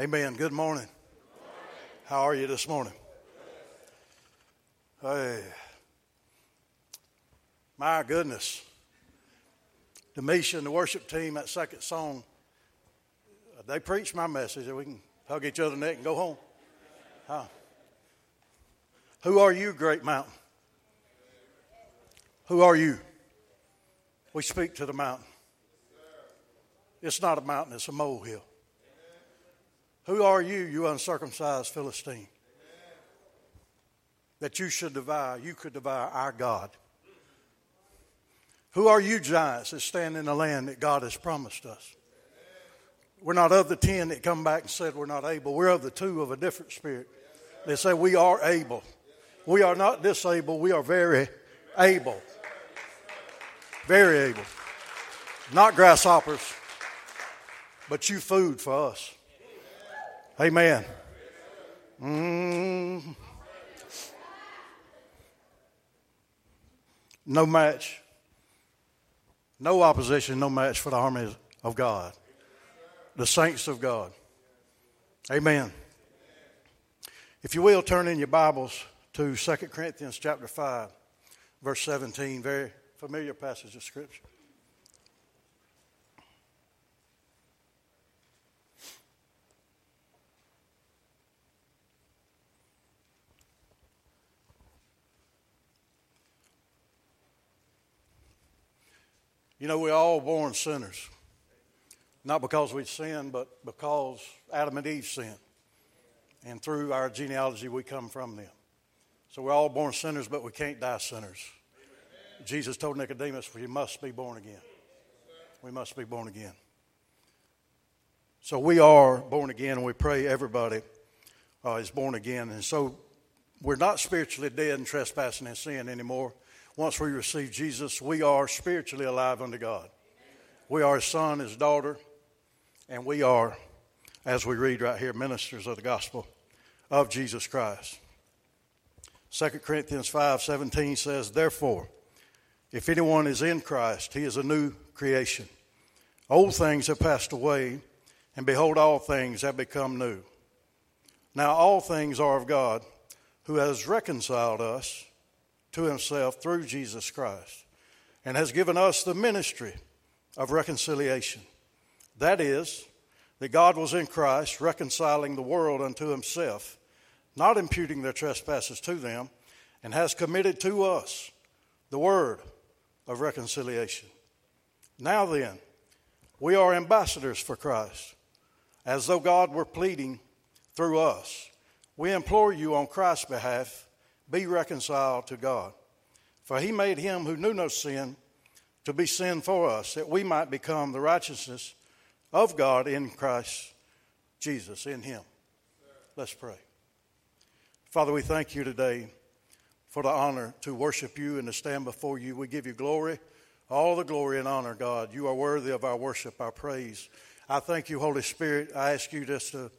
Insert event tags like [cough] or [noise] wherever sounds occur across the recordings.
Amen. Good morning. How are you this morning? Hey. My goodness. Demisha and the worship team, that second song, they preached my message we can hug each other neck and go home. Huh? Who are you, great mountain? Who are you? We speak to the mountain. It's not a mountain, it's a molehill. Who are you, you uncircumcised Philistine? That you should devour, you could devour our God. Who are you, giants, that stand in the land that God has promised us? We're not of the ten that come back and said we're not able. We're of the two of a different spirit. They say we are able. We are not disabled, we are very able. Very able. Not grasshoppers, but you food for us. Amen. Mm. No match. No opposition, no match for the army of God. The saints of God. Amen. If you will, turn in your Bibles to 2 Corinthians chapter 5, verse 17. Very familiar passage of Scripture. You know, we're all born sinners. Not because we sinned, but because Adam and Eve sinned. And through our genealogy, we come from them. So we're all born sinners, but we can't die sinners. Amen. Jesus told Nicodemus, "We must be born again. We must be born again. So we are born again, and we pray everybody uh, is born again. And so we're not spiritually dead and trespassing in sin anymore once we receive Jesus, we are spiritually alive unto God. We are his son, his daughter, and we are, as we read right here, ministers of the gospel of Jesus Christ. 2 Corinthians 5 17 says, Therefore, if anyone is in Christ, he is a new creation. Old things have passed away, and behold, all things have become new. Now, all things are of God, who has reconciled us to himself through Jesus Christ and has given us the ministry of reconciliation. That is, that God was in Christ reconciling the world unto himself, not imputing their trespasses to them, and has committed to us the word of reconciliation. Now then, we are ambassadors for Christ, as though God were pleading through us. We implore you on Christ's behalf be reconciled to God. For he made him who knew no sin to be sin for us, that we might become the righteousness of God in Christ Jesus, in him. Let's pray. Father, we thank you today for the honor to worship you and to stand before you. We give you glory, all the glory and honor, God. You are worthy of our worship, our praise. I thank you, Holy Spirit. I ask you just to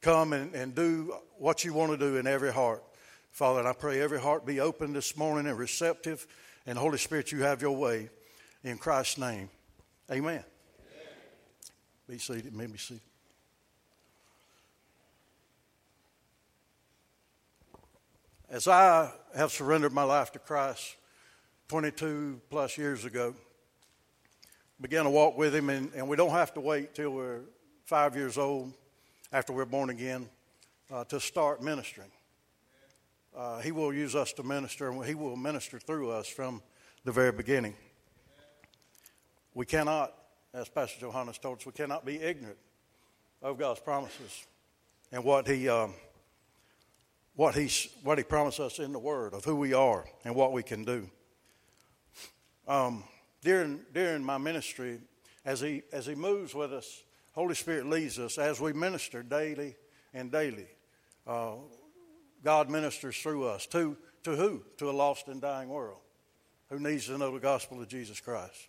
come and, and do what you want to do in every heart. Father, I pray every heart be open this morning and receptive. And Holy Spirit, you have your way. In Christ's name, amen. amen. Be seated. May be seated. As I have surrendered my life to Christ 22 plus years ago, began to walk with Him, and, and we don't have to wait till we're five years old after we're born again uh, to start ministering uh, He will use us to minister, and He will minister through us from the very beginning. We cannot, as Pastor Johanna told us, we cannot be ignorant of God's promises and what He. Um, what he, what he promised us in the Word of who we are and what we can do. Um, during, during my ministry, as he, as he moves with us, Holy Spirit leads us as we minister daily and daily. Uh, God ministers through us. To, to who? To a lost and dying world who needs to know the gospel of Jesus Christ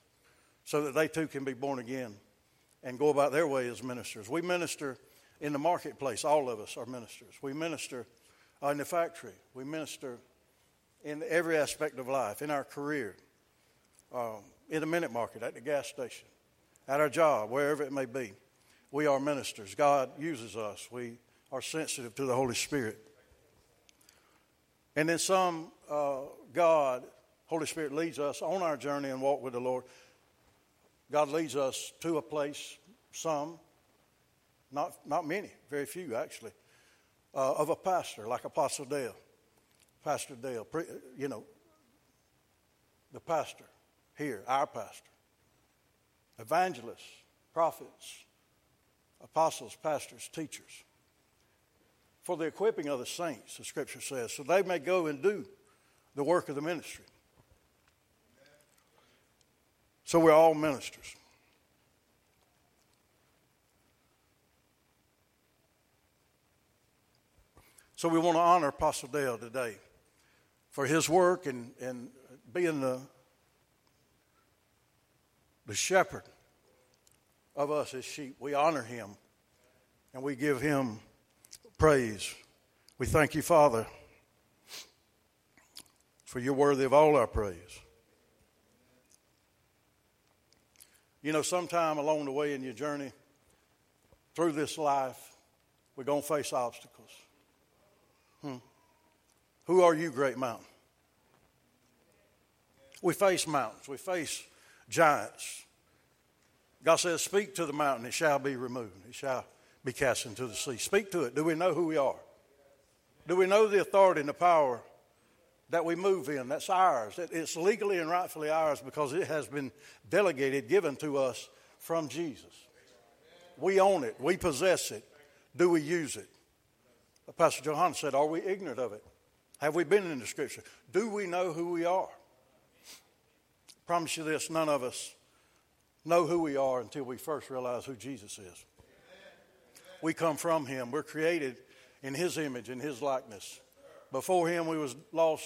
so that they too can be born again and go about their way as ministers. We minister in the marketplace. All of us are ministers. We minister in the factory. We minister in every aspect of life, in our career, um, in the minute market, at the gas station, at our job, wherever it may be. we are ministers. God uses us. We are sensitive to the Holy Spirit. And then some, uh, God, Holy Spirit leads us on our journey and walk with the Lord. God leads us to a place, some, not, not many, very few actually, uh, of a pastor like Apostle Dale. Pastor Dale, you know, the pastor here, our pastor. Evangelists, prophets, apostles, pastors, teachers. For the equipping of the saints, the scripture says, so they may go and do the work of the ministry. So we're all ministers. So we want to honor Apostle Dale today for his work and, and being the, the shepherd of us as sheep. We honor him and we give him praise. We thank you, Father, for you're worthy of all our praise. You know, sometime along the way in your journey through this life, we're going to face obstacles. Hmm. Who are you, great mountain? We face mountains, we face giants. God says, Speak to the mountain, it shall be removed, it shall be cast into the sea. Speak to it. Do we know who we are? Do we know the authority and the power that we move in? That's ours. It's legally and rightfully ours because it has been delegated, given to us from Jesus. We own it, we possess it. Do we use it? Pastor Johan said, Are we ignorant of it? Have we been in the scripture? Do we know who we are? I promise you this none of us know who we are until we first realize who Jesus is. We come from him. We're created in his image, in his likeness. Before him, we was lost,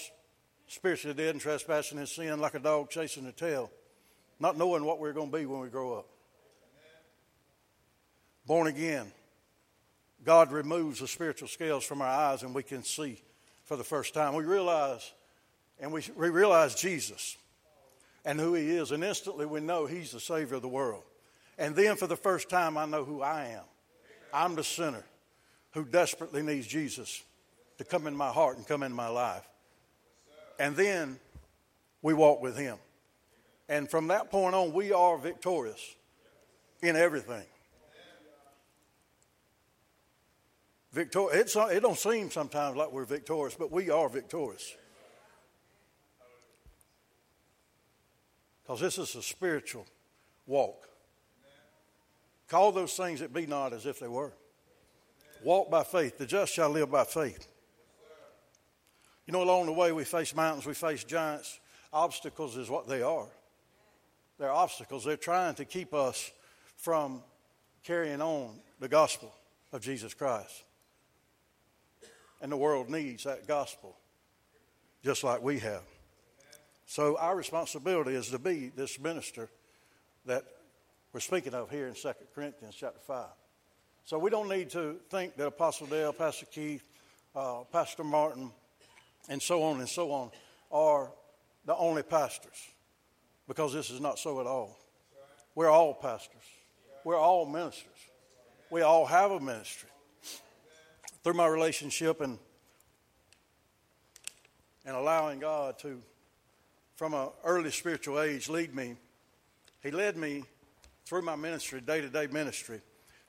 spiritually dead, and trespassing in sin like a dog chasing a tail, not knowing what we're going to be when we grow up. Born again God removes the spiritual scales from our eyes and we can see for the first time. We realize, and we, we realize Jesus and who He is, and instantly we know He's the Savior of the world. And then for the first time, I know who I am. I'm the sinner who desperately needs Jesus to come in my heart and come in my life. And then we walk with Him. And from that point on, we are victorious in everything. Victor- it's, uh, it don't seem sometimes like we're victorious, but we are victorious. Because this is a spiritual walk. Call those things that be not as if they were. Walk by faith. The just shall live by faith. You know, along the way we face mountains, we face giants. Obstacles is what they are. They're obstacles. They're trying to keep us from carrying on the gospel of Jesus Christ. And the world needs that gospel, just like we have. So our responsibility is to be this minister that we're speaking of here in 2 Corinthians chapter 5. So we don't need to think that Apostle Dale, Pastor Keith, uh, Pastor Martin, and so on and so on are the only pastors because this is not so at all. We're all pastors, we're all ministers, we all have a ministry through my relationship and and allowing God to, from an early spiritual age, lead me. He led me through my ministry, day to day ministry,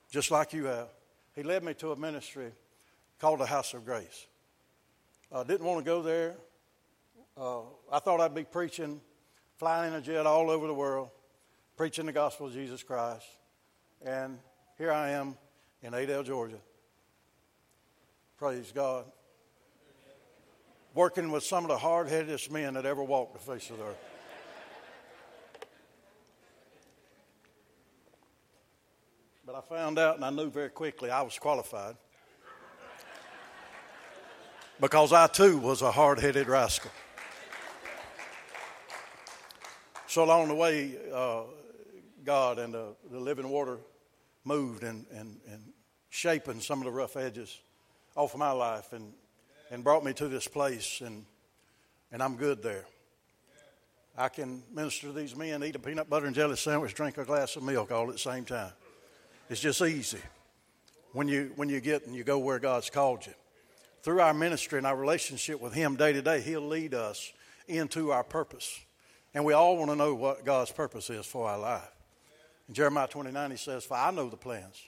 just like you have. He led me to a ministry called the House of Grace. I didn't want to go there. Uh, I thought I'd be preaching, flying in a jet all over the world, preaching the gospel of Jesus Christ. And here I am in Adel, Georgia, Praise God. Working with some of the hard headedest men that ever walked the face of the earth. But I found out and I knew very quickly I was qualified. Because I too was a hard headed rascal. So along the way, uh, God and the, the living water moved and, and, and shaping some of the rough edges off of my life and, and brought me to this place, and, and I'm good there. I can minister to these men, eat a peanut butter and jelly sandwich, drink a glass of milk all at the same time. It's just easy when you, when you get and you go where God's called you. Through our ministry and our relationship with Him day to day, He'll lead us into our purpose. And we all want to know what God's purpose is for our life. In Jeremiah 29, He says, For I know the plans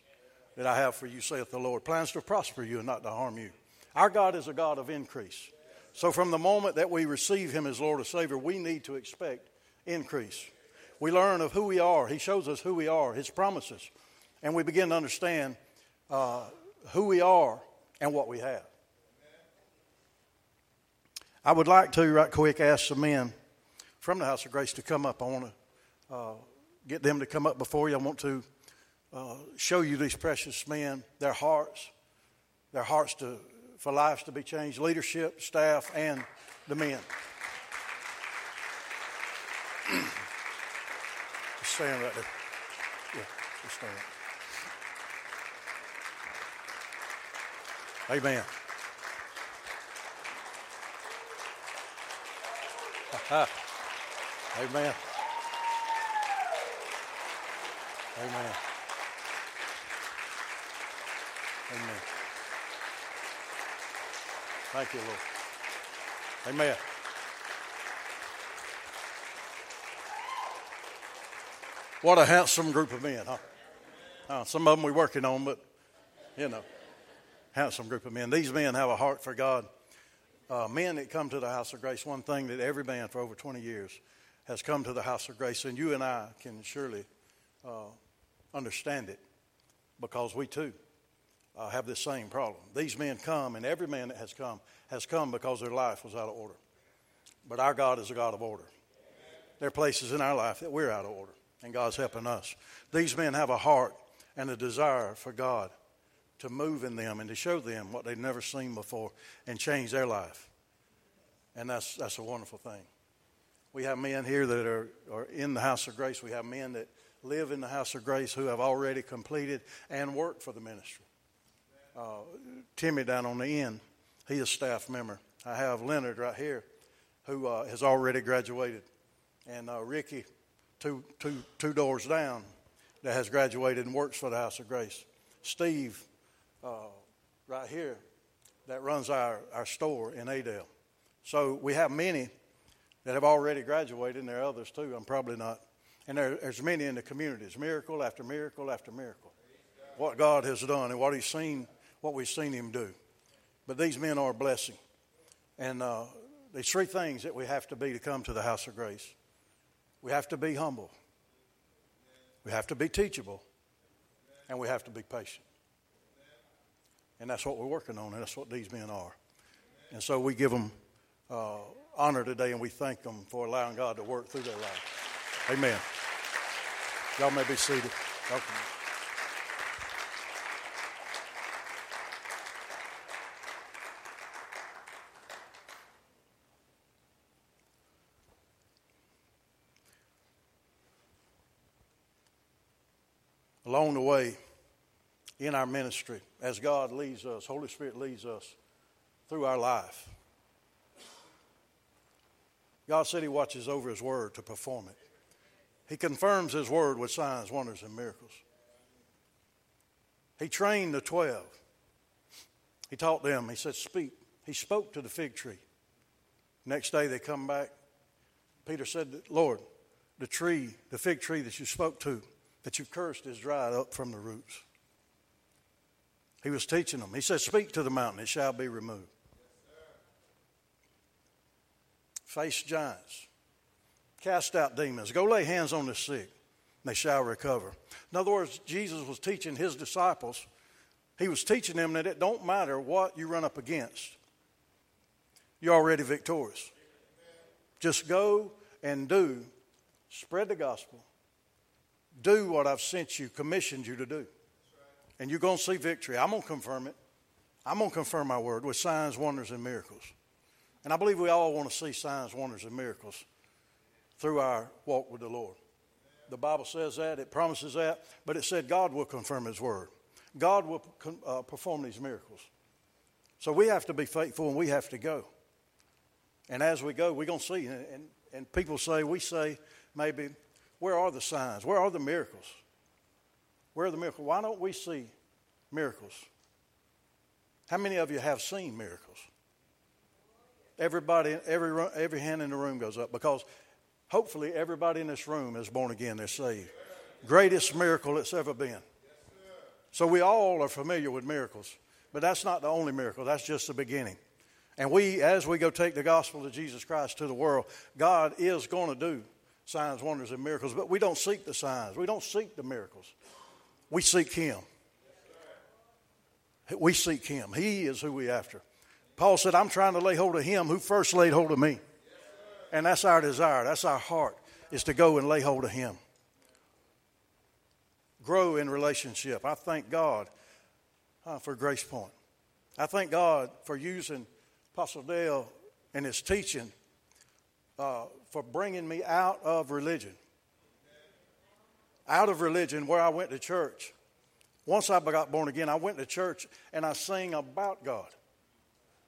that I have for you, saith the Lord plans to prosper you and not to harm you. Our God is a God of increase. So from the moment that we receive Him as Lord and Savior, we need to expect increase. We learn of who we are. He shows us who we are, His promises, and we begin to understand uh, who we are and what we have. I would like to, right quick, ask the men from the House of Grace to come up. I want to uh, get them to come up before you. I want to uh, show you these precious men, their hearts, their hearts to, for lives to be changed, leadership, staff, and the men. [clears throat] stand right there. Yeah, just stand. Amen. [laughs] Amen. Amen. Amen. Thank you, Lord. Amen. What a handsome group of men, huh? Uh, some of them we're working on, but, you know, handsome group of men. These men have a heart for God. Uh, men that come to the house of grace, one thing that every man for over 20 years has come to the house of grace, and you and I can surely uh, understand it because we too uh, have this same problem. These men come, and every man that has come has come because their life was out of order. But our God is a God of order. There are places in our life that we're out of order, and God's helping us. These men have a heart and a desire for God to move in them and to show them what they've never seen before and change their life. And that's, that's a wonderful thing. We have men here that are, are in the house of grace. We have men that live in the house of grace who have already completed and worked for the ministry. Uh, Timmy down on the end, he is staff member. I have Leonard right here who uh, has already graduated. And uh, Ricky, two, two, two doors down, that has graduated and works for the House of Grace. Steve, uh, right here, that runs our, our store in Adel. So we have many that have already graduated, and there are others too. I'm probably not. And there, there's many in the communities, miracle after miracle after miracle. What God has done and what He's seen, what we've seen Him do. But these men are a blessing. And uh, there's three things that we have to be to come to the house of grace. We have to be humble. We have to be teachable. And we have to be patient. And that's what we're working on, and that's what these men are. And so we give them uh, honor today, and we thank them for allowing God to work through their life. Amen. Y'all may be seated. Along the way, in our ministry as God leads us, Holy Spirit leads us through our life. God said He watches over His word to perform it. He confirms His word with signs, wonders, and miracles. He trained the twelve. He taught them, He said, Speak. He spoke to the fig tree. Next day they come back. Peter said, Lord, the tree, the fig tree that you spoke to, that you cursed, is dried up from the roots. He was teaching them. He said, Speak to the mountain, it shall be removed. Face giants. Cast out demons. Go lay hands on the sick, and they shall recover. In other words, Jesus was teaching his disciples, he was teaching them that it don't matter what you run up against, you're already victorious. Just go and do, spread the gospel, do what I've sent you, commissioned you to do and you're going to see victory. I'm going to confirm it. I'm going to confirm my word with signs, wonders, and miracles. And I believe we all want to see signs, wonders, and miracles through our walk with the Lord. The Bible says that, it promises that, but it said God will confirm His word. God will uh, perform these miracles. So we have to be faithful and we have to go. And as we go, we're going to see. And, and, and people say, we say, maybe, where are the signs? Where are the miracles? Where are the miracles? Why don't we see miracles? How many of you have seen miracles? Everybody, every, every hand in the room goes up because hopefully everybody in this room is born again, they're saved. Greatest miracle that's ever been. So we all are familiar with miracles, but that's not the only miracle, that's just the beginning. And we, as we go take the gospel of Jesus Christ to the world, God is going to do signs, wonders, and miracles, but we don't seek the signs. We don't seek the miracles. We seek Him. We seek Him. He is who we after. Paul said, I'm trying to lay hold of Him who first laid hold of me. And that's our desire. That's our heart, is to go and lay hold of Him. Grow in relationship. I thank God uh, for GracePoint. I thank God for using Apostle Dale and his teaching uh, for bringing me out of religion. Out of religion, where I went to church. Once I got born again, I went to church and I sang about God.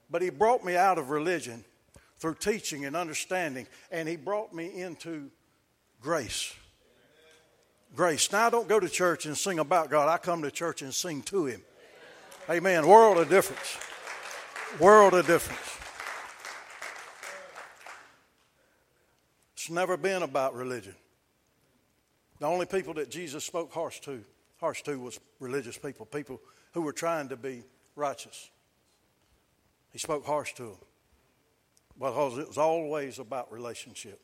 But he brought me out of religion through teaching and understanding, and he brought me into grace. Grace. Now, I don't go to church and sing about God, I come to church and sing to him. Amen. World of difference. World of difference. It's never been about religion. The only people that Jesus spoke harsh to, harsh to was religious people, people who were trying to be righteous. He spoke harsh to them because it was always about relationship.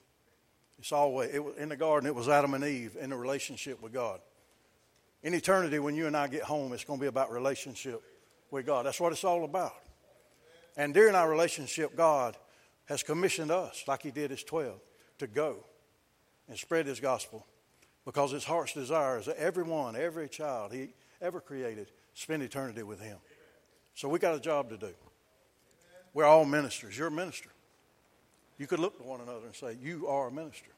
It's always it was, in the garden. It was Adam and Eve in a relationship with God. In eternity, when you and I get home, it's going to be about relationship with God. That's what it's all about. And during our relationship, God has commissioned us, like He did His 12, to go and spread His gospel because His heart's desire is that everyone, every child He ever created, spend eternity with Him. So we got a job to do. We're all ministers. You're a minister. You could look to one another and say, You are a minister.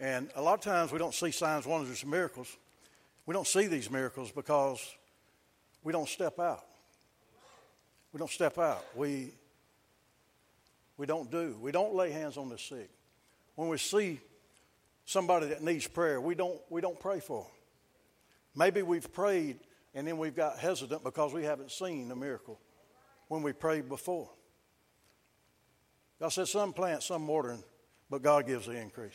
And a lot of times we don't see signs, wonders, and miracles. We don't see these miracles because we don't step out. We don't step out. We, we don't do. We don't lay hands on the sick. When we see somebody that needs prayer, we don't, we don't pray for them. Maybe we've prayed and then we've got hesitant because we haven't seen the miracle when we prayed before. God said, some plant, some watering, but God gives the increase.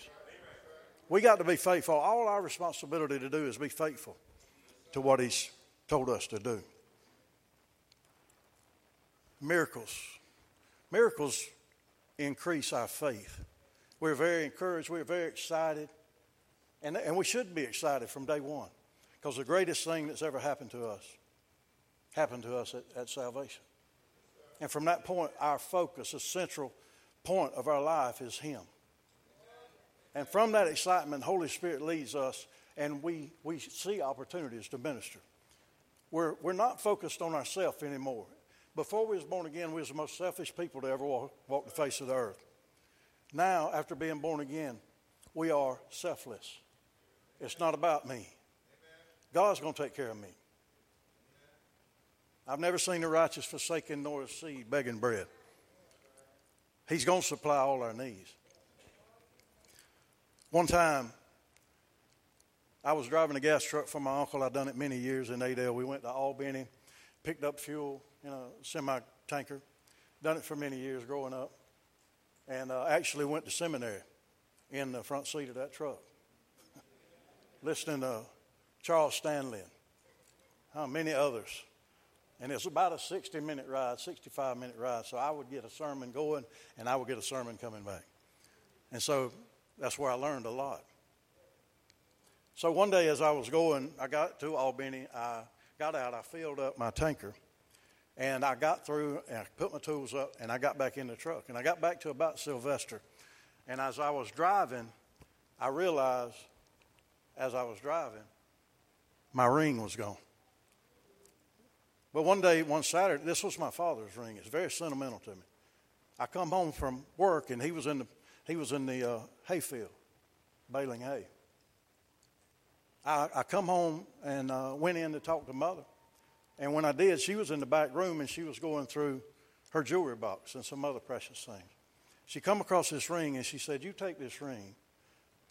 We got to be faithful. All our responsibility to do is be faithful to what He's told us to do. Miracles. Miracles increase our faith. We're very encouraged. We're very excited. And, and we should be excited from day one because the greatest thing that's ever happened to us happened to us at, at salvation. And from that point, our focus, the central point of our life is Him. And from that excitement, Holy Spirit leads us, and we, we see opportunities to minister. We're, we're not focused on ourselves anymore. Before we was born again, we was the most selfish people to ever walk, walk the face of the earth. Now, after being born again, we are selfless. It's not about me. God's going to take care of me. I've never seen the righteous forsaken nor a seed begging bread. He's going to supply all our needs. One time, I was driving a gas truck for my uncle. I'd done it many years in Adel. We went to Albany, picked up fuel in a semi tanker. Done it for many years growing up. And uh, actually went to seminary in the front seat of that truck. [laughs] Listening to Charles Stanley and how many others and it's about a 60 minute ride, 65 minute ride. So I would get a sermon going and I would get a sermon coming back. And so that's where I learned a lot. So one day as I was going, I got to Albany, I got out, I filled up my tanker, and I got through and I put my tools up and I got back in the truck. And I got back to about Sylvester. And as I was driving, I realized as I was driving, my ring was gone. But one day, one Saturday, this was my father's ring. It's very sentimental to me. I come home from work, and he was in the he was in the uh, hayfield, baling hay. I, I come home and uh, went in to talk to mother, and when I did, she was in the back room and she was going through her jewelry box and some other precious things. She come across this ring and she said, "You take this ring,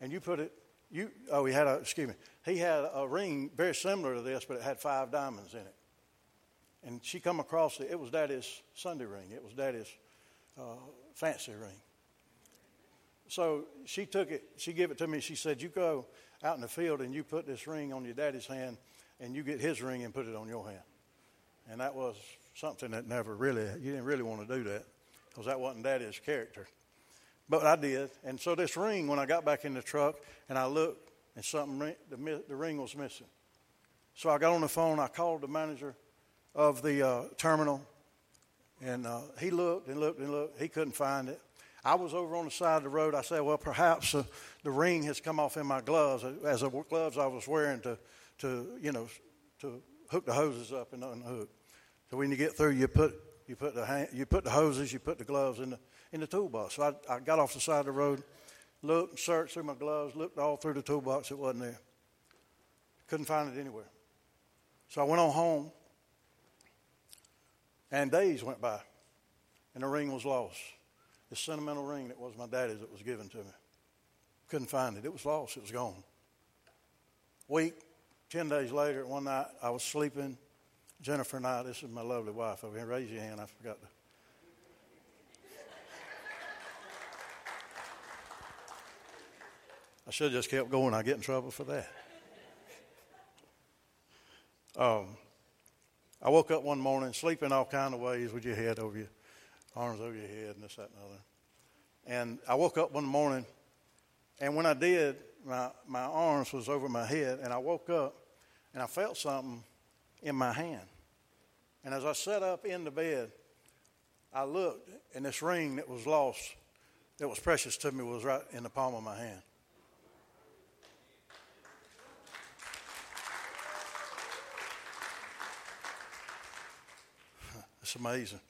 and you put it You, oh, he had a, excuse me, he had a ring very similar to this, but it had five diamonds in it. And she come across it. It was Daddy's Sunday ring. It was Daddy's uh, fancy ring. So she took it. She gave it to me. She said, "You go out in the field and you put this ring on your daddy's hand, and you get his ring and put it on your hand." And that was something that never really you didn't really want to do that because that wasn't Daddy's character. But I did. And so this ring, when I got back in the truck and I looked and something, the, the ring was missing. So I got on the phone. I called the manager of the uh, terminal, and uh, he looked and looked and looked. He couldn't find it. I was over on the side of the road. I said, "Well, perhaps uh, the ring has come off in my gloves, as the gloves I was wearing to, to you know, to hook the hoses up and unhook." So when you get through, you put you put the hand, you put the hoses, you put the gloves in the in the toolbox. So I, I got off the side of the road, looked, searched through my gloves, looked all through the toolbox. It wasn't there. Couldn't find it anywhere. So I went on home, and days went by, and the ring was lost. The sentimental ring that was my daddy's that was given to me. Couldn't find it. It was lost. It was gone. Week, ten days later, one night I was sleeping. Jennifer and I, this is my lovely wife over here. Raise your hand. I forgot to. I should have just kept going. I get in trouble for that. Um, I woke up one morning, sleeping all kind of ways with your head over your arms over your head and this, that, and the other. And I woke up one morning, and when I did, my, my arms was over my head, and I woke up, and I felt something in my hand. And as I sat up in the bed, I looked, and this ring that was lost, that was precious to me, was right in the palm of my hand. [laughs] It's amazing.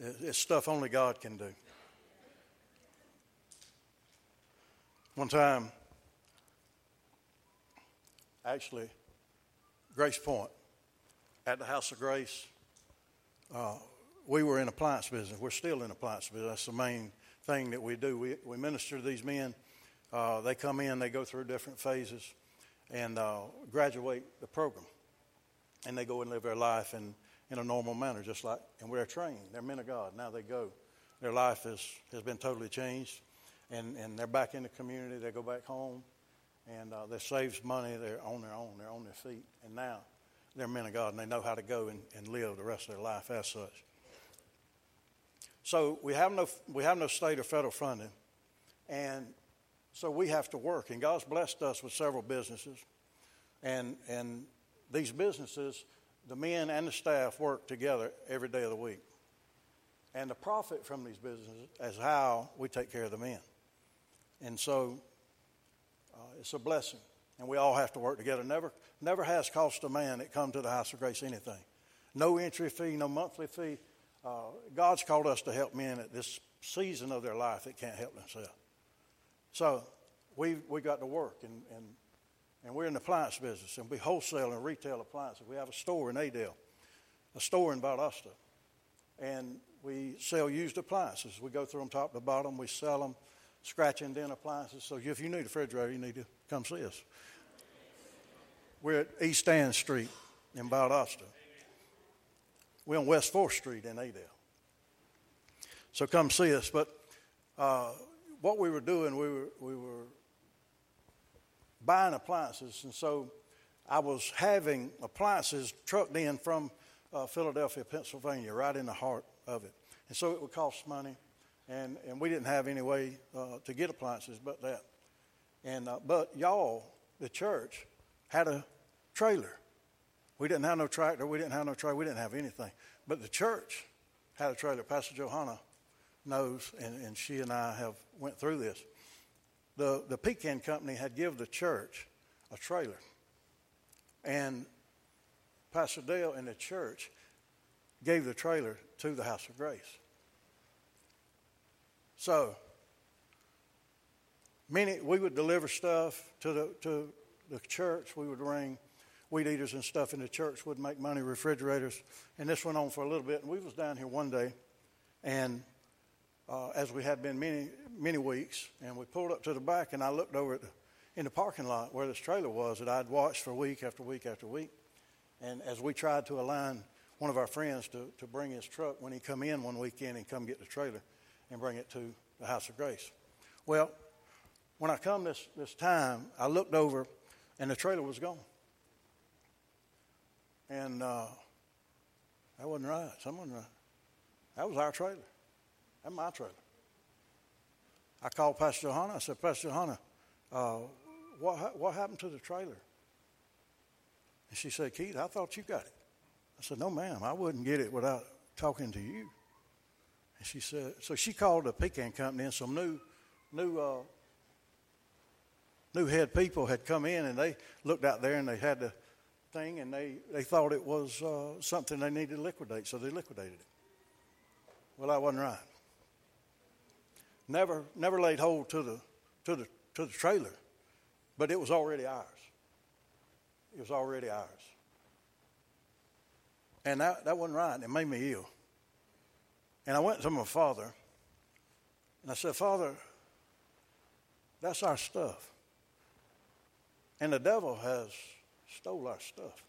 It's stuff only God can do. One time, actually, GracePoint, at the House of Grace, uh, we were in appliance business. We're still in appliance business. That's the main thing that we do. We, we minister to these men. Uh, they come in, they go through different phases, and uh, graduate the program. And they go and live their life. And in a normal manner, just like, and we're trained. They're men of God. Now they go. Their life is, has been totally changed, and, and they're back in the community. They go back home, and uh, they saves money. They're on their own. They're on their feet, and now they're men of God, and they know how to go and, and live the rest of their life as such. So we have no we have no state or federal funding, and so we have to work. And God's blessed us with several businesses, and and these businesses the men and the staff work together every day of the week. And the profit from these businesses is how we take care of the men. And so it's a blessing. And we all have to work together. Never, never has cost a man that come to the house of grace anything. No entry fee, no monthly fee. Uh, God's called us to help men at this season of their life that can't help themselves. So we we got to work and, and and we're in the appliance business, and we wholesale and retail appliances. We have a store in Adel, a store in Valdosta, and we sell used appliances. We go through them top to bottom. We sell them, scratch and dent appliances. So if you need a refrigerator, you need to come see us. We're at East Ann Street in Valdosta. We're on West 4th Street in Adel. So come see us. But uh, what we were doing, we were, we were buying appliances. And so I was having appliances trucked in from uh, Philadelphia, Pennsylvania, right in the heart of it. And so it would cost money. And, and we didn't have any way uh, to get appliances but that. And, uh, but y'all, the church, had a trailer. We didn't have no tractor. We didn't have no trailer. We didn't have anything. But the church had a trailer. Pastor Johanna knows, and, and she and I have went through this the, the pecan company had give the church a trailer. And Pastor Dale and the church gave the trailer to the House of Grace. So, many we would deliver stuff to the to the church. We would ring weed eaters and stuff in the church. Would make money, refrigerators, and this went on for a little bit. And we was down here one day, and uh, as we had been many many weeks, and we pulled up to the back, and I looked over at the in the parking lot where this trailer was that I'd watched for week after week after week. And as we tried to align one of our friends to, to bring his truck when he come in one weekend and come get the trailer and bring it to the House of Grace. Well, when I come this, this time, I looked over and the trailer was gone. And uh, that wasn't right. Someone, right. That was our trailer. That's my trailer. I called Pastor Johanna. I said, Pastor Johanna, uh, what, what happened to the trailer? And she said, Keith, I thought you got it. I said, No, ma'am, I wouldn't get it without talking to you. And she said, So she called the pecan company, and some new, new, uh, new head people had come in, and they looked out there and they had the thing, and they, they thought it was uh, something they needed to liquidate, so they liquidated it. Well, that wasn't right. Never, never laid hold to the, to the, to the trailer, but it was already ours. It was already ours. And that, that wasn't right. It made me ill. And I went to my father and I said, Father, that's our stuff. And the devil has stole our stuff.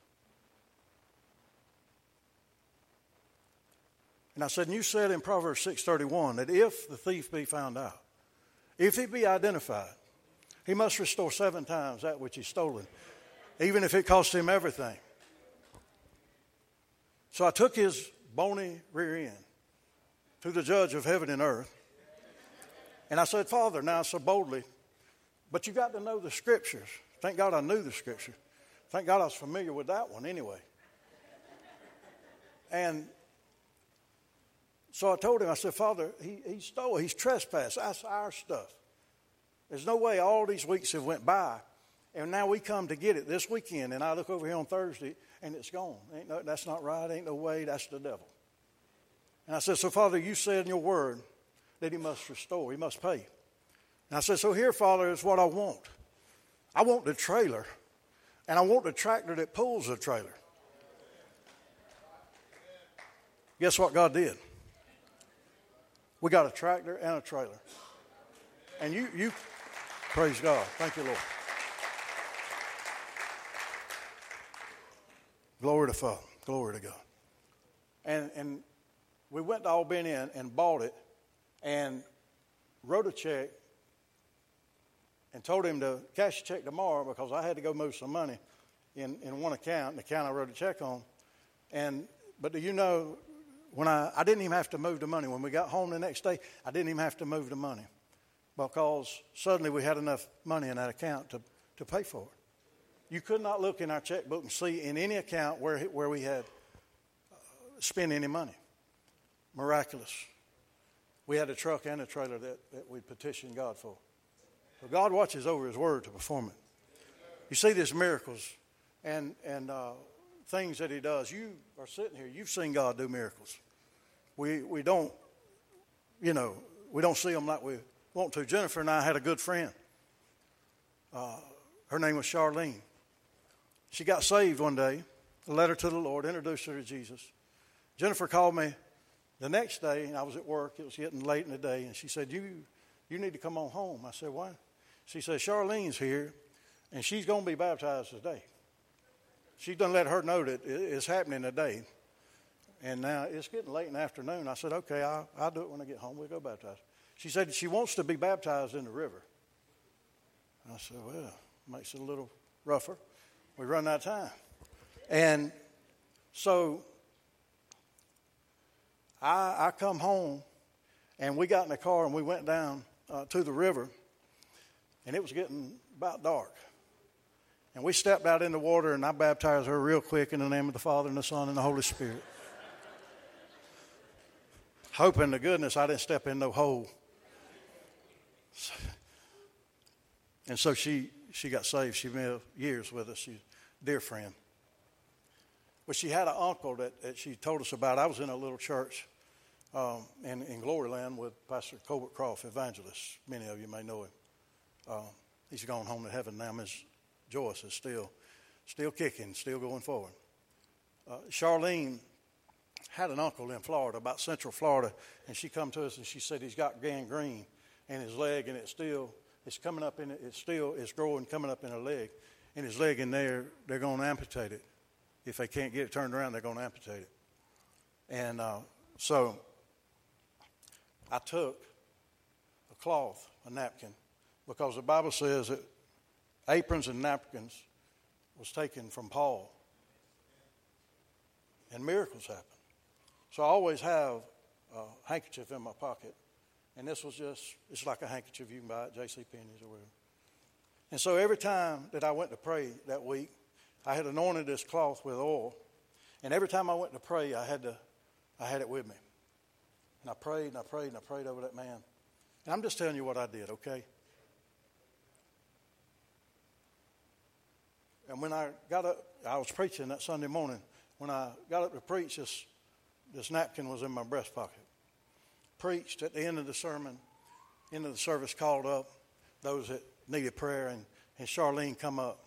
And I said, and you said in Proverbs 6.31 that if the thief be found out, if he be identified, he must restore seven times that which he's stolen, even if it cost him everything. So I took his bony rear end to the judge of heaven and earth. And I said, Father, now so boldly, but you got to know the scriptures. Thank God I knew the scripture. Thank God I was familiar with that one anyway. And so I told him, I said, Father, he, he stole, he's trespassed. That's our stuff. There's no way all these weeks have went by, and now we come to get it this weekend, and I look over here on Thursday, and it's gone. Ain't no, that's not right. Ain't no way. That's the devil. And I said, So, Father, you said in your word that he must restore, he must pay. And I said, So here, Father, is what I want. I want the trailer, and I want the tractor that pulls the trailer. Guess what God did? We got a tractor and a trailer. And you, you praise God. Thank you, Lord. Glory to Father. Glory to God. And, and we went to Albany and, and bought it and wrote a check and told him to cash a check tomorrow because I had to go move some money in, in one account, the account I wrote a check on. And but do you know when I I didn't even have to move the money. When we got home the next day, I didn't even have to move the money because suddenly we had enough money in that account to, to pay for it. You could not look in our checkbook and see in any account where, where we had uh, spent any money. Miraculous. We had a truck and a trailer that, that we petitioned God for. So God watches over His word to perform it. You see these miracles and, and uh, things that He does. You are sitting here, you've seen God do miracles. We, we don't, you know, we don't see them like we want to. Jennifer and I had a good friend. Uh, her name was Charlene. She got saved one day, a letter to the Lord, introduced her to Jesus. Jennifer called me the next day, I was at work. It was getting late in the day, and she said, "You, you need to come on home." I said, "Why?" She said, "Charlene's here, and she's going to be baptized today. She done let her know that it's happening today, and now it's getting late in the afternoon." I said, "Okay, I'll, I'll do it when I get home. We'll go baptize." She said she wants to be baptized in the river. I said, "Well, makes it a little rougher." we run out of time. And so I, I come home and we got in the car and we went down uh, to the river and it was getting about dark. And we stepped out in the water and I baptized her real quick in the name of the Father and the Son and the Holy Spirit. Hoping to goodness I didn't step in no hole. And so she, she got saved. She been years with us. She, dear friend. Well, she had an uncle that, that she told us about. I was in a little church um, in, in Gloryland with Pastor Colbert Croft, evangelist. Many of you may know him. Uh, he's gone home to heaven now. Miss Joyce is still, still kicking, still going forward. Uh, Charlene had an uncle in Florida, about Central Florida, and she come to us and she said he's got gangrene in his leg and it's still it's coming up in it. It's still it's growing, coming up in her leg, and his leg in there. They're going to amputate it. If they can't get it turned around, they're going to amputate it. And uh, so I took a cloth, a napkin, because the Bible says that aprons and napkins was taken from Paul. And miracles happen. So I always have a handkerchief in my pocket. And this was just, it's like a handkerchief you can buy at J.C. Penney's or wherever. And so every time that I went to pray that week, I had anointed this cloth with oil. And every time I went to pray, I had to, I had it with me. And I prayed and I prayed and I prayed over that man. And I'm just telling you what I did, okay? And when I got up, I was preaching that Sunday morning. When I got up to preach, this, this napkin was in my breast pocket. Preached at the end of the sermon, end of the service, called up those that needed prayer, and, and Charlene come up.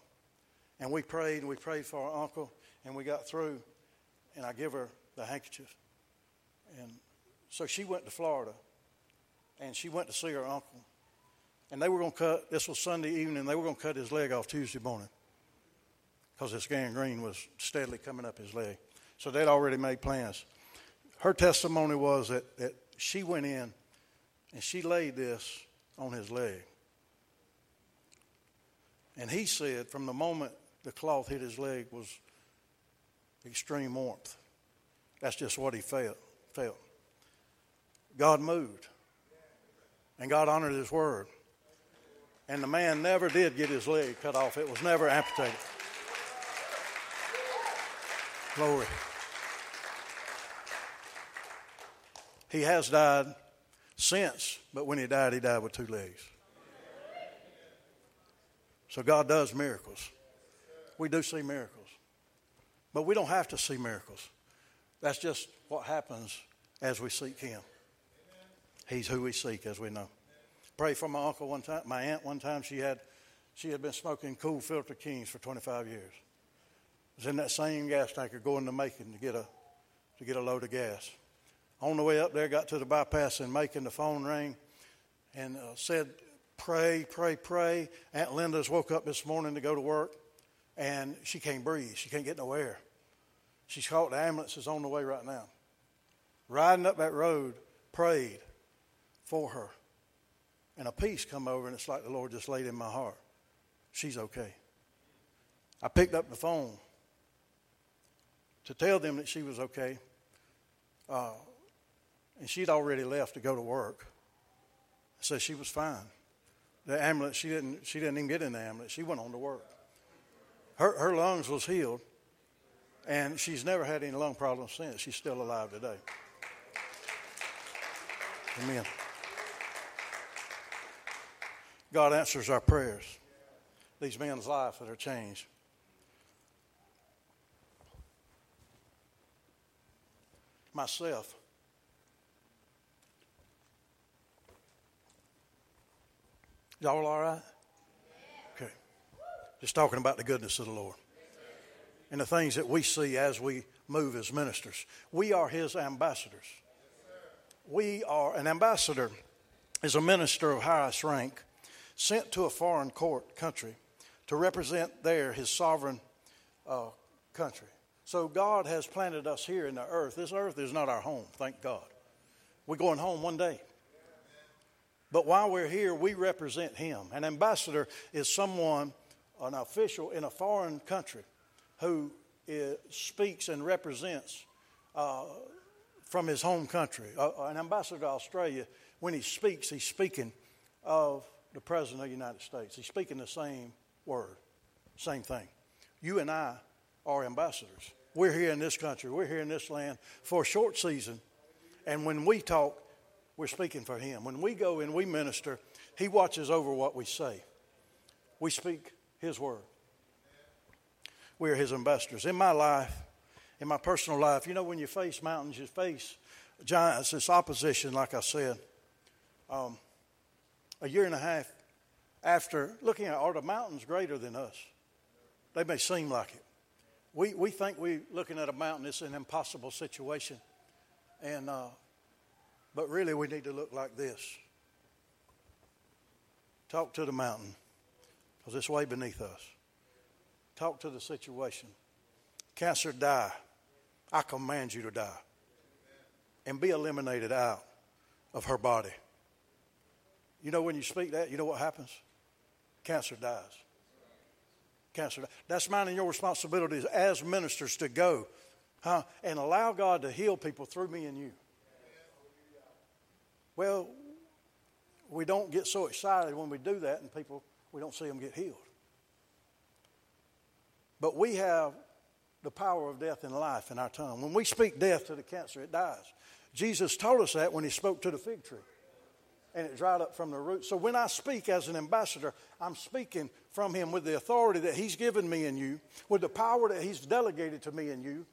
And we prayed, and we prayed for our uncle, and we got through, and I give her the handkerchief. And so she went to Florida, and she went to see her uncle. And they were going to cut, this was Sunday evening, they were going to cut his leg off Tuesday morning because this gangrene was steadily coming up his leg. So they'd already made plans. Her testimony was that, that she went in and she laid this on his leg. And he said from the moment the cloth hit his leg was extreme warmth. That's just what he felt. felt. God moved. And God honored his word. And the man never did get his leg cut off. It was never amputated. Glory. He has died since, but when he died, he died with two legs. So God does miracles. We do see miracles. But we don't have to see miracles. That's just what happens as we seek Him. He's who we seek, as we know. Pray for my uncle one time, my aunt one time. She had, she had been smoking Kool Filter Kings for 25 years was in that same gas tanker going to Macon to get a to get a load of gas. On the way up there, got to the bypass in Macon. The phone rang, and uh, said, "Pray, pray, pray." Aunt Linda's woke up this morning to go to work, and she can't breathe. She can't get no air. She's called the ambulance is on the way right now. Riding up that road, prayed for her, and a peace come over, and it's like the Lord just laid in my heart. She's okay. I picked up the phone to tell them that she was okay. Uh, and she'd already left to go to work. So she was fine. The ambulance, she didn't, she didn't even get in the ambulance. She went on to work. Her, her lungs was healed, and she's never had any lung problems since. She's still alive today. Amen. God answers our prayers. These men's lives that are changed. myself. Y'all all right? Okay. Just talking about the goodness of the Lord and the things that we see as we move as ministers. We are His ambassadors. We are an ambassador is a minister of highest rank sent to a foreign court country to represent there His sovereign uh, country. So God has planted us here in the earth. This earth is not our home, thank God. We're going home one day. But while we're here, we represent Him. An ambassador is someone, an official in a foreign country who is, speaks and represents uh, from his home country. Uh, an ambassador to Australia, when he speaks, he's speaking of the President of the United States. He's speaking the same word, same thing. You and I are ambassadors. We're here in this country, we're here in this land for a short season. And when we talk, we're speaking for Him. When we go and we minister, He watches over what we say. We speak His word. We are His ambassadors. In my life, in my personal life, you know, when you face mountains, you face giants, it's opposition, like I said. Um, a year and a half after looking at, are the mountains greater than us? They may seem like it we, we think we're looking at a mountain, it's an impossible situation. And, uh, but really, we need to look like this Talk to the mountain because it's way beneath us. Talk to the situation. Cancer, die. I command you to die. And be eliminated out of her body. You know, when you speak that, you know what happens? Cancer dies. Cancer. That's mine and your responsibility as ministers to go huh, and allow God to heal people through me and you. Well, we don't get so excited when we do that and people, we don't see them get healed. But we have the power of death and life in our tongue. When we speak death to the cancer, it dies. Jesus told us that when he spoke to the fig tree and it dried up from the root. So when I speak as an ambassador, I'm speaking from him with the authority that he's given me and you, with the power that he's delegated to me and you.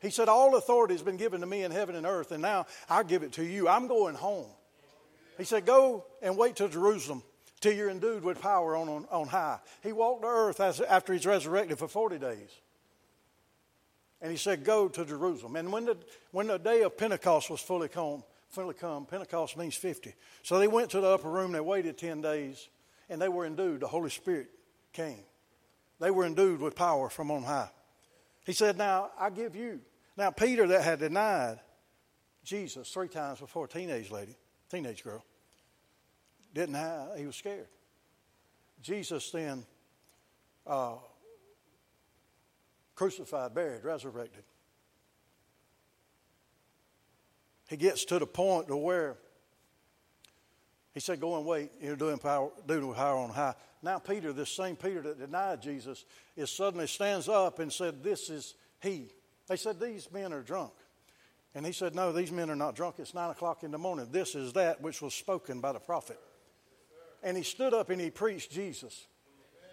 He said, All authority has been given to me in heaven and earth, and now I give it to you. I'm going home. He said, Go and wait till Jerusalem till you're endued with power on, on, on high. He walked the earth as, after he's resurrected for 40 days. And he said, Go to Jerusalem. And when the, when the day of Pentecost was fully come, fully come, Pentecost means 50. So they went to the upper room, they waited 10 days, and they were endued. The Holy Spirit came. They were endued with power from on high. He said, Now I give you. Now, Peter, that had denied Jesus three times before a teenage lady, teenage girl, didn't have, he was scared. Jesus then uh, crucified, buried, resurrected. He gets to the point to where he said, Go and wait. You're doing power, doing power on high. Now, Peter, this same Peter that denied Jesus, is suddenly stands up and said, This is he. They said, These men are drunk. And he said, No, these men are not drunk. It's nine o'clock in the morning. This is that which was spoken by the prophet. And he stood up and he preached Jesus.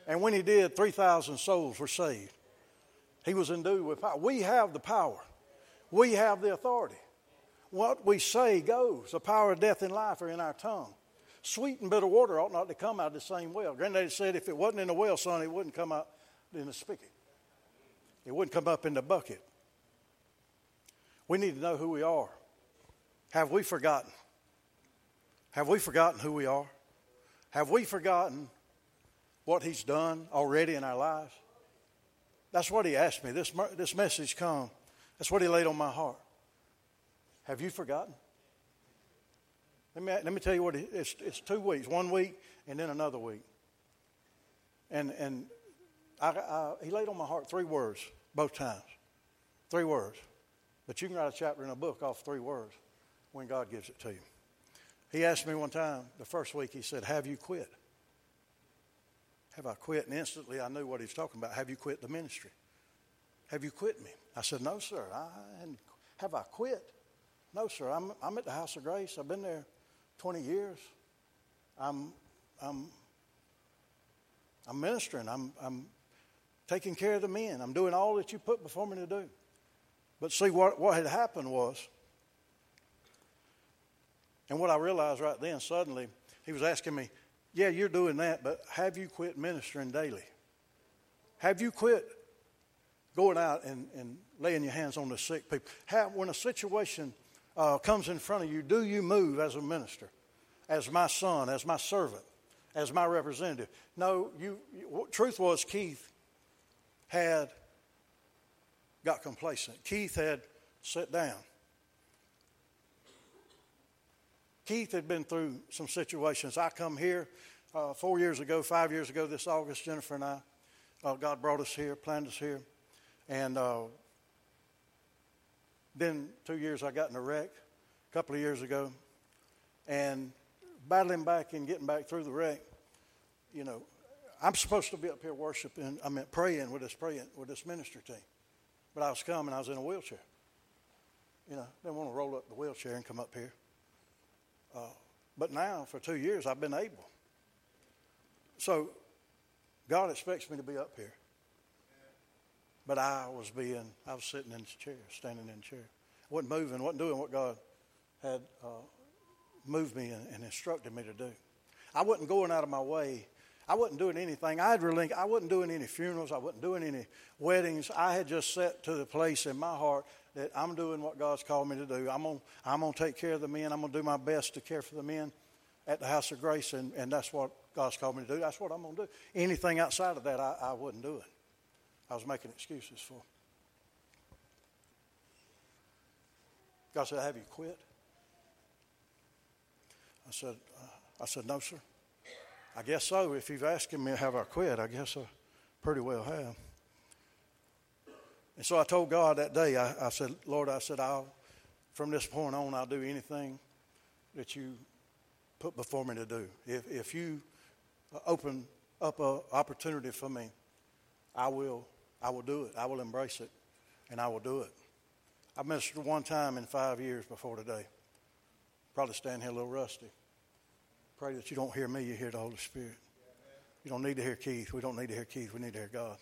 And when he did, 3,000 souls were saved. He was endued with power. We have the power, we have the authority. What we say goes. The power of death and life are in our tongue. Sweet and bitter water ought not to come out of the same well. Granddaddy said if it wasn't in the well, son, it wouldn't come out in the spigot. It wouldn't come up in the bucket. We need to know who we are. Have we forgotten? Have we forgotten who we are? Have we forgotten what He's done already in our lives? That's what He asked me. This, this message come. That's what He laid on my heart. Have you forgotten? Let me, let me tell you what, it's, it's two weeks, one week and then another week. And, and I, I, he laid on my heart three words both times. Three words. But you can write a chapter in a book off three words when God gives it to you. He asked me one time, the first week, he said, Have you quit? Have I quit? And instantly I knew what he was talking about. Have you quit the ministry? Have you quit me? I said, No, sir. I have I quit? No, sir. I'm, I'm at the House of Grace. I've been there 20 years. I'm, I'm, I'm ministering. I'm, I'm taking care of the men. I'm doing all that you put before me to do. But see, what, what had happened was, and what I realized right then, suddenly, he was asking me, Yeah, you're doing that, but have you quit ministering daily? Have you quit going out and, and laying your hands on the sick people? Have, when a situation uh, comes in front of you, do you move as a minister, as my son, as my servant, as my representative? No, you, you truth was Keith had got complacent. Keith had sat down. Keith had been through some situations. I come here uh, four years ago, five years ago this August, Jennifer and I, uh, God brought us here, planned us here. And uh, then two years I got in a wreck a couple of years ago. And battling back and getting back through the wreck, you know, I'm supposed to be up here worshiping, I mean praying with this praying with this ministry team. But I was coming, I was in a wheelchair. You know, didn't want to roll up the wheelchair and come up here. Uh, but now, for two years, I've been able. So, God expects me to be up here. But I was being, I was sitting in the chair, standing in the chair. wasn't moving, wasn't doing what God had uh, moved me and, and instructed me to do. I wasn't going out of my way I wasn't doing anything. I had relinqu- I wasn't doing any funerals. I wasn't doing any weddings. I had just set to the place in my heart that I'm doing what God's called me to do. I'm going I'm to take care of the men. I'm going to do my best to care for the men at the House of Grace, and, and that's what God's called me to do, that's what I'm going to do. Anything outside of that, I, I wouldn't do it. I was making excuses for. God said, Have you quit? I said, uh, I said, No, sir. I guess so. If you've asked me, have I quit? I guess I pretty well have. And so I told God that day, I, I said, Lord, I said, I'll, from this point on, I'll do anything that you put before me to do. If, if you open up an opportunity for me, I will, I will do it. I will embrace it, and I will do it. I ministered one time in five years before today. Probably stand here a little rusty. Pray that you don't hear me, you hear the Holy Spirit. You don't need to hear Keith. We don't need to hear Keith. We need to hear God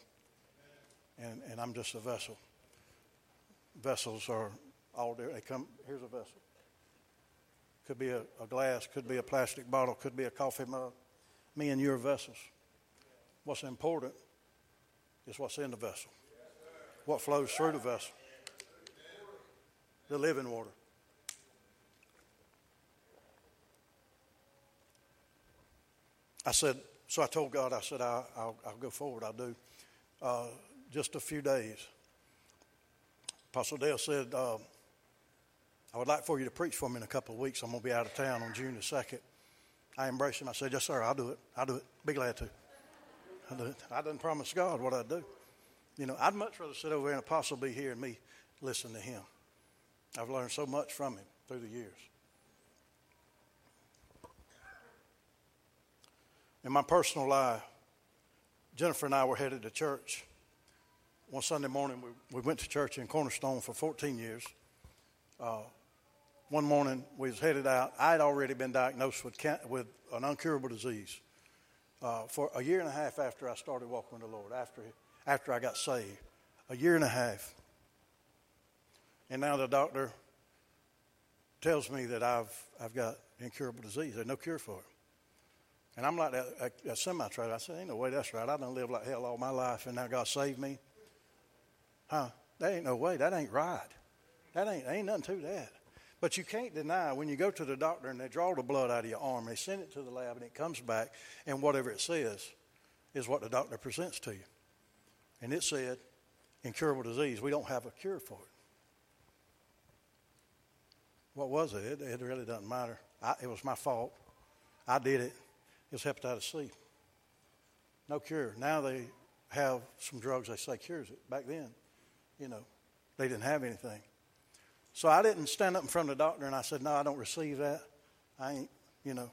and, and I'm just a vessel. Vessels are all there. They come, here's a vessel. Could be a, a glass, could be a plastic bottle, could be a coffee mug. Me and your vessels. What's important is what's in the vessel, what flows through the vessel, the living water. I said, so I told God, I said, I, will go forward, I'll do. Uh, just a few days. Apostle Dale said, uh, I would like for you to preach for me in a couple of weeks. I'm going to be out of town on June the 2nd. I embraced him. I said, Yes, sir, I'll do it. I'll do it. Be glad to. I didn't promise God what I'd do. You know, I'd much rather sit over here and Apostle be here and me listen to him. I've learned so much from him through the years. In my personal life, Jennifer and I were headed to church one Sunday morning, we, we went to church in Cornerstone for 14 years. Uh, one morning, we was headed out. I had already been diagnosed with, with an uncurable disease uh, for a year and a half after I started walking with the Lord, after, after I got saved. A year and a half. And now the doctor tells me that I've, I've got incurable disease. There's no cure for it. And I'm like that, a, a semi-trailer. I said, ain't no way that's right. I done lived like hell all my life, and now God saved me. Huh? That ain't no way. That ain't right. That ain't ain't nothing to that. But you can't deny when you go to the doctor and they draw the blood out of your arm, they send it to the lab and it comes back, and whatever it says is what the doctor presents to you. And it said, incurable disease. We don't have a cure for it. What was it? It, it really doesn't matter. I, it was my fault. I did it. It's hepatitis C. No cure. Now they have some drugs they say cures it. Back then, you know, they didn't have anything. So I didn't stand up in front of the doctor and I said, No, I don't receive that. I ain't, you know.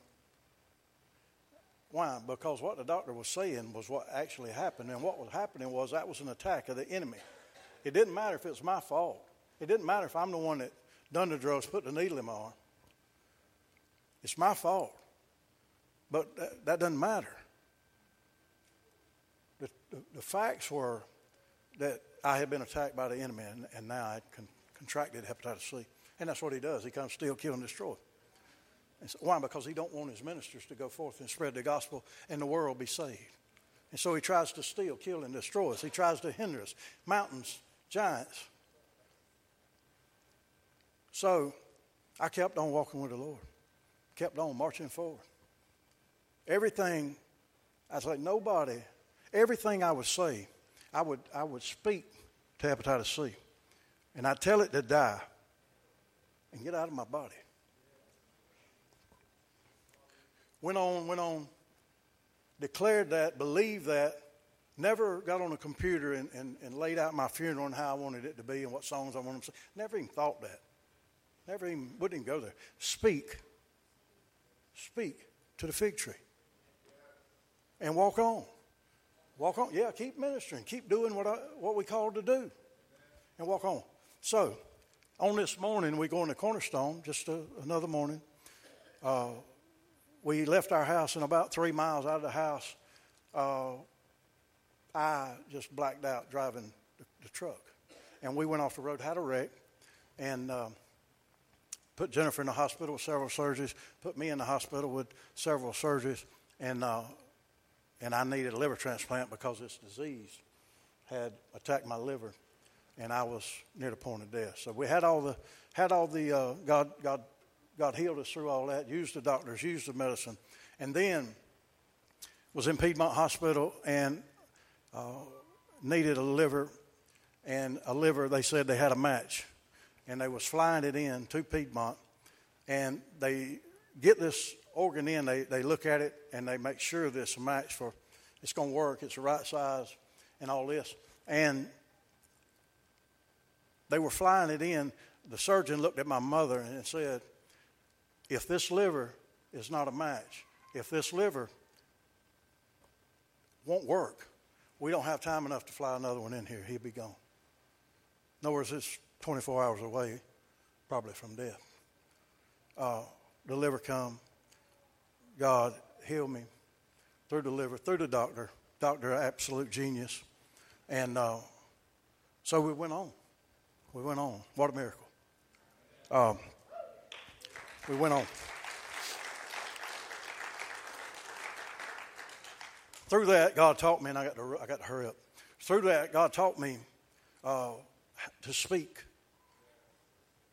Why? Because what the doctor was saying was what actually happened. And what was happening was that was an attack of the enemy. It didn't matter if it was my fault. It didn't matter if I'm the one that done the drugs, put the needle in my arm. It's my fault. But that, that doesn't matter. The, the, the facts were that I had been attacked by the enemy, and, and now I con- contracted hepatitis C. And that's what he does. He comes steal, kill, and destroy. And so, why? Because he don't want his ministers to go forth and spread the gospel and the world be saved. And so he tries to steal, kill, and destroy us. He tries to hinder us. Mountains, giants. So I kept on walking with the Lord. Kept on marching forward. Everything, I was like, nobody, everything I would say, I would, I would speak to hepatitis C. And I tell it to die and get out of my body. Went on, went on, declared that, believed that, never got on a computer and, and, and laid out my funeral and how I wanted it to be and what songs I wanted to sing. Never even thought that. Never even, wouldn't even go there. Speak. Speak to the fig tree. And walk on. Walk on. Yeah, keep ministering. Keep doing what, I, what we called to do. And walk on. So, on this morning, we go into Cornerstone, just a, another morning. Uh, we left our house, and about three miles out of the house, uh, I just blacked out driving the, the, truck. And we went off the road, had a wreck, and um, put Jennifer in the hospital with several surgeries, put me in the hospital with several surgeries, and uh, and I needed a liver transplant because this disease had attacked my liver, and I was near the point of death. So we had all the had all the uh, God God God healed us through all that. Used the doctors, used the medicine, and then was in Piedmont Hospital and uh, needed a liver, and a liver. They said they had a match, and they was flying it in to Piedmont, and they get this organ in. They they look at it and they make sure a match for it's going to work. It's the right size, and all this, and they were flying it in. The surgeon looked at my mother and said, "If this liver is not a match, if this liver won't work, we don't have time enough to fly another one in here. He'll be gone. In other words, it's 24 hours away, probably from death. Uh, the liver come. God healed me through the liver, through the doctor. Doctor, absolute genius. And uh, so we went on. We went on. What a miracle. Um, we went on. Through that, God taught me, and I got to, I got to hurry up. Through that, God taught me uh, to speak.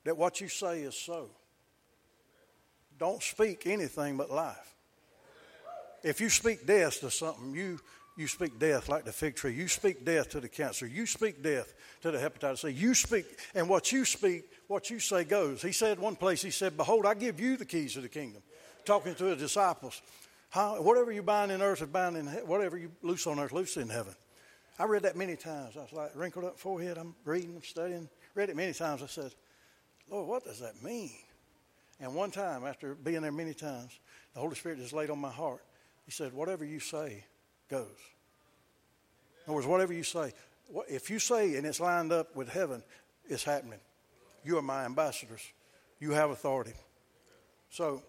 That what you say is so. Don't speak anything but life. If you speak death to something, you you speak death like the fig tree. You speak death to the cancer. You speak death to the hepatitis C. You speak, and what you speak, what you say goes. He said one place, he said, Behold, I give you the keys of the kingdom. Talking to his disciples. How, whatever you bind in earth is bound in heaven. whatever you loose on earth, loose in heaven. I read that many times. I was like wrinkled up forehead. I'm reading, I'm studying. Read it many times. I said, Lord, what does that mean? And one time, after being there many times, the Holy Spirit just laid on my heart. He said, Whatever you say goes. In other words, whatever you say, if you say and it's lined up with heaven, it's happening. You are my ambassadors. You have authority. So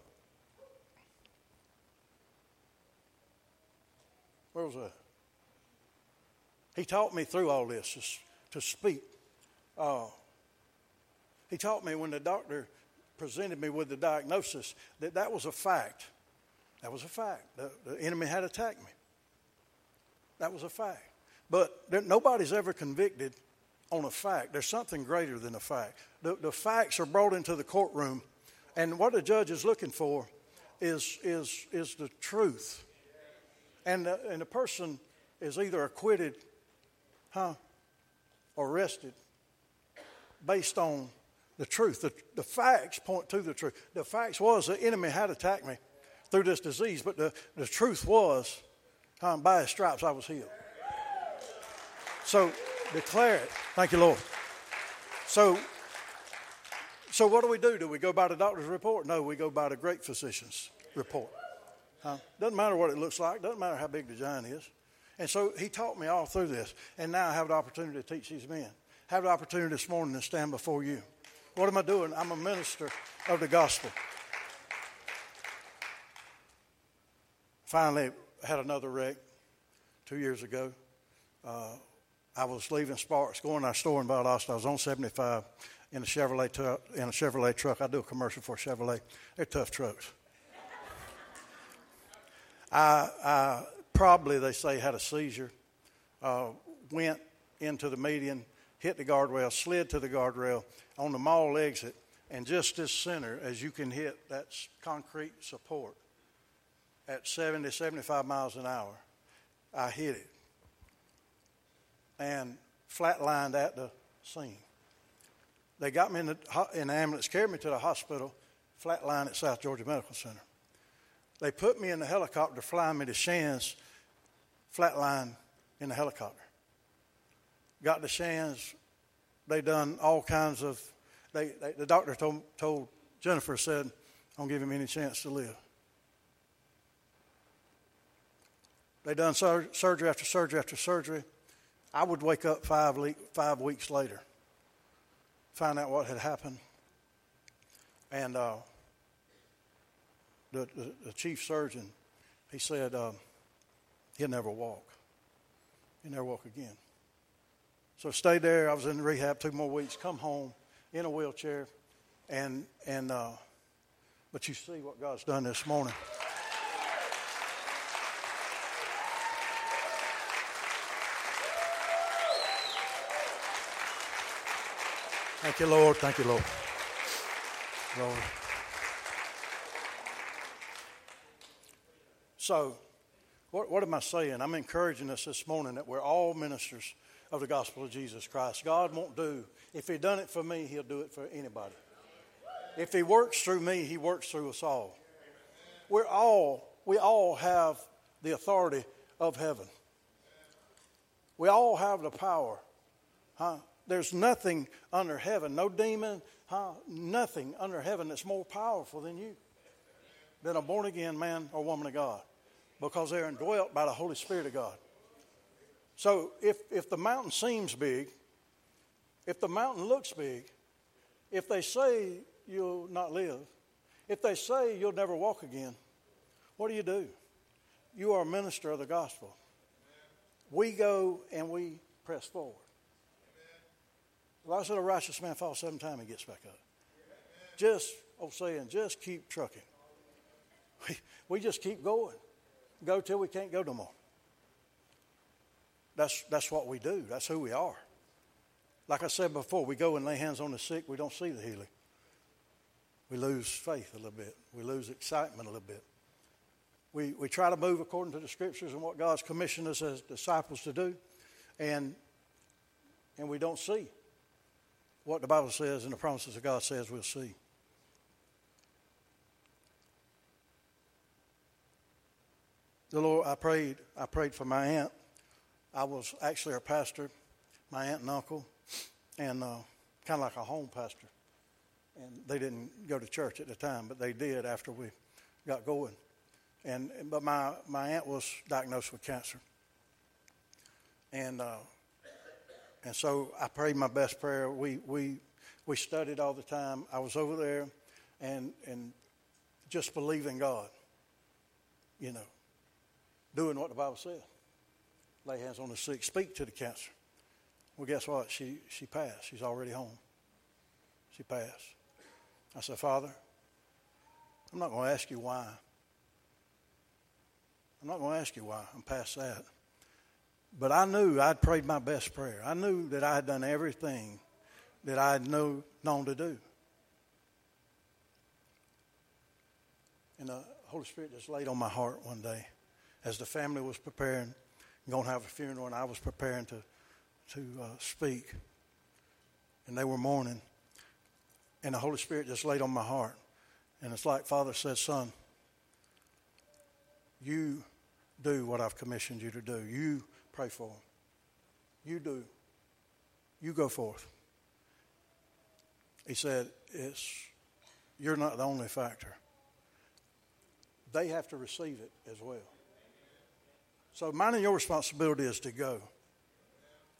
Where was that? He taught me through all this to speak. Uh, he taught me when the doctor presented me with the diagnosis that that was a fact. That was a fact. The, the enemy had attacked me. That was a fact. But there, nobody's ever convicted on a fact. There's something greater than a fact. The, the facts are brought into the courtroom, and what the judge is looking for is, is, is the truth and the, and the person is either acquitted, huh, or arrested based on the truth. The, the facts point to the truth. The facts was the enemy had attacked me through this disease, but the, the truth was, huh, by his stripes I was healed. So declare it. Thank you, Lord. So, so what do we do? Do we go by the doctor's report? No, we go by the great physician's report. Huh? Doesn't matter what it looks like, doesn't matter how big the giant is. And so he taught me all through this. And now I have the opportunity to teach these men. Have the opportunity this morning to stand before you. What am I doing? I'm a minister of the gospel. Finally, had another wreck two years ago. Uh, I was leaving Sparks, going to our store in Valdosta. I was on 75 in a Chevrolet, t- in a Chevrolet truck. I do a commercial for Chevrolet. They're tough trucks. I, I probably, they say, had a seizure, uh, went into the median, hit the guardrail, slid to the guardrail on the mall exit, and just as center as you can hit that concrete support at 70, 75 miles an hour, I hit it and flatlined at the scene. They got me in the, in the ambulance, carried me to the hospital, flatlined at South Georgia Medical Center. They put me in the helicopter, flying me to Shands, flatline in the helicopter. Got to Shands, they done all kinds of. They, they, the doctor told, told Jennifer said, "I don't give him any chance to live." They done sur- surgery after surgery after surgery. I would wake up five, le- five weeks later, find out what had happened, and uh, the, the, the chief surgeon, he said um, he'll never walk. He'll never walk again. So stayed there. I was in rehab two more weeks. Come home in a wheelchair, and and uh, but you see what God's done this morning. Thank you, Lord. Thank you, Lord. Lord. So, What, what am I saying? I'm encouraging us this morning that we're all ministers of the gospel of Jesus Christ. God won't do, if He done it for me, He'll do it for anybody. If He works through me, He works through us all. We're all, we all have the authority of heaven. We all have the power. Huh? There's nothing under heaven, no demon, huh? nothing under heaven that's more powerful than you, than a born again man or woman of God, because they're indwelt by the Holy Spirit of God. So if, if the mountain seems big, if the mountain looks big, if they say you'll not live, if they say you'll never walk again, what do you do? You are a minister of the gospel. We go and we press forward. The Bible said a righteous man falls seven times and gets back up. Just, oh, saying, just keep trucking. We, [laughs] we just keep going. Go till we can't go no more. That's, that's what we do. That's who we are. Like I said before, we go and lay hands on the sick, we don't see the healing. We lose faith a little bit. We lose excitement a little bit. We, we try to move according to the scriptures and what God's commissioned us as disciples to do, and, and we don't see what the Bible says and the promises of God says we'll see. The Lord, I prayed, I prayed for my aunt I was actually a pastor, my aunt and uncle, and uh, kind of like a home pastor. And they didn't go to church at the time, but they did after we got going. And but my my aunt was diagnosed with cancer, and uh, and so I prayed my best prayer. We we we studied all the time. I was over there, and and just believing God, you know, doing what the Bible says lay hands on the sick, speak to the cancer. Well, guess what? She, she passed. She's already home. She passed. I said, Father, I'm not going to ask you why. I'm not going to ask you why. I'm past that. But I knew I'd prayed my best prayer. I knew that I had done everything that I had know, known to do. And the Holy Spirit just laid on my heart one day as the family was preparing going to have a funeral, and I was preparing to to uh, speak, and they were mourning, and the Holy Spirit just laid on my heart, and it's like Father said, "Son, you do what I've commissioned you to do. You pray for them. You do. You go forth." He said, "It's you're not the only factor. They have to receive it as well." So mine and your responsibility is to go.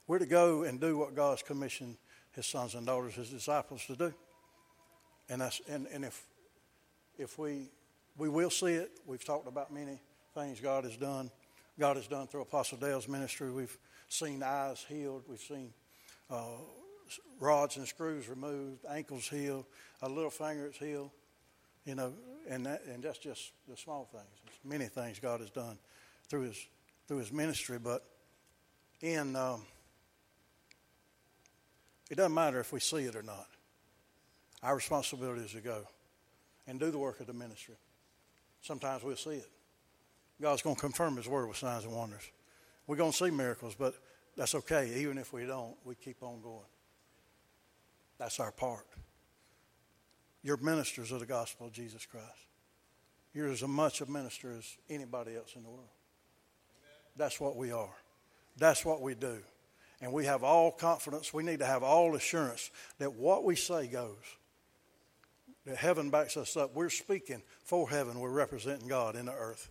We're to go and do what God's commissioned his sons and daughters, his disciples to do. And that's and, and if if we we will see it, we've talked about many things God has done. God has done through Apostle Dale's ministry. We've seen eyes healed. We've seen uh, rods and screws removed, ankles healed, a little finger is healed. You know, and that, and that's just the small things. There's many things God has done through His through his ministry, but in um, it doesn't matter if we see it or not. Our responsibility is to go and do the work of the ministry. Sometimes we'll see it. God's going to confirm His word with signs and wonders. We're going to see miracles, but that's okay. Even if we don't, we keep on going. That's our part. You're ministers of the gospel of Jesus Christ. You're as much a minister as anybody else in the world. That's what we are. That's what we do. And we have all confidence. We need to have all assurance that what we say goes. That heaven backs us up. We're speaking for heaven. We're representing God in the earth.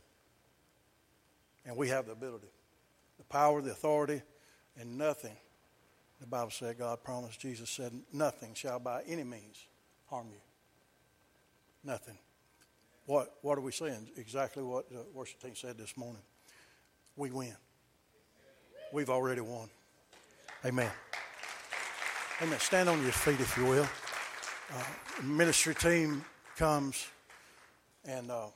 And we have the ability, the power, the authority, and nothing. The Bible said, God promised, Jesus said, nothing shall by any means harm you. Nothing. What, what are we saying? Exactly what the worship team said this morning we win. We've already won. Amen. Amen. Stand on your feet if you will. Uh, ministry team comes and uh,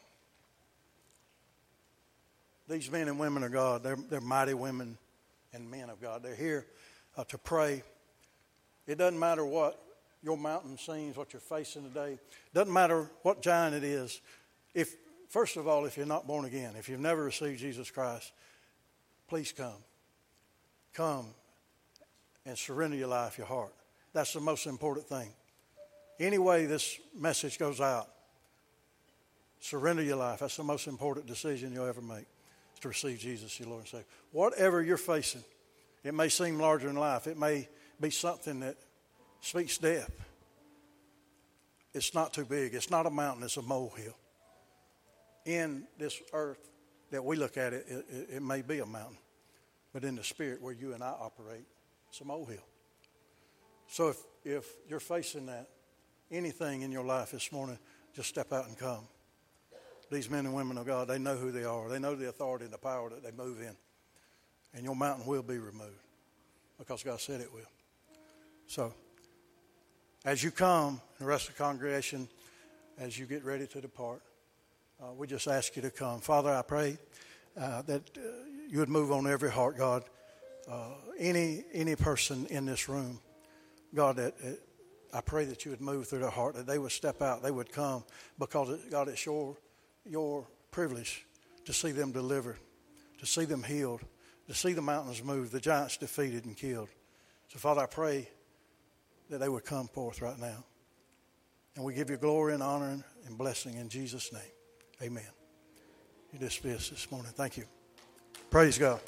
these men and women of God, they're, they're mighty women and men of God. They're here uh, to pray. It doesn't matter what your mountain seems, what you're facing today. Doesn't matter what giant it is. If first of all, if you're not born again, if you've never received Jesus Christ, please come. Come and surrender your life, your heart. That's the most important thing. Any way this message goes out, surrender your life. That's the most important decision you'll ever make, to receive Jesus, your Lord and Savior. Whatever you're facing, it may seem larger than life. It may be something that speaks death. It's not too big. It's not a mountain. It's a molehill. In this earth that we look at it, it, it, it may be a mountain. But in the spirit where you and I operate, it's a molehill. So if, if you're facing that, anything in your life this morning, just step out and come. These men and women of God, they know who they are. They know the authority and the power that they move in. And your mountain will be removed because God said it will. So, as you come, the rest of the congregation, as you get ready to depart, uh, we just ask you to come. Father, I pray uh, that uh, you would move on every heart, God. Uh, any any person in this room, God, that I pray that you would move through their heart, that they would step out, they would come, because it, God, it's your your privilege to see them delivered, to see them healed, to see the mountains move, the giants defeated and killed. So, Father, I pray that they would come forth right now. And we give you glory and honor and blessing in Jesus' name. Amen. You dismissed this morning. Thank you. Praise God.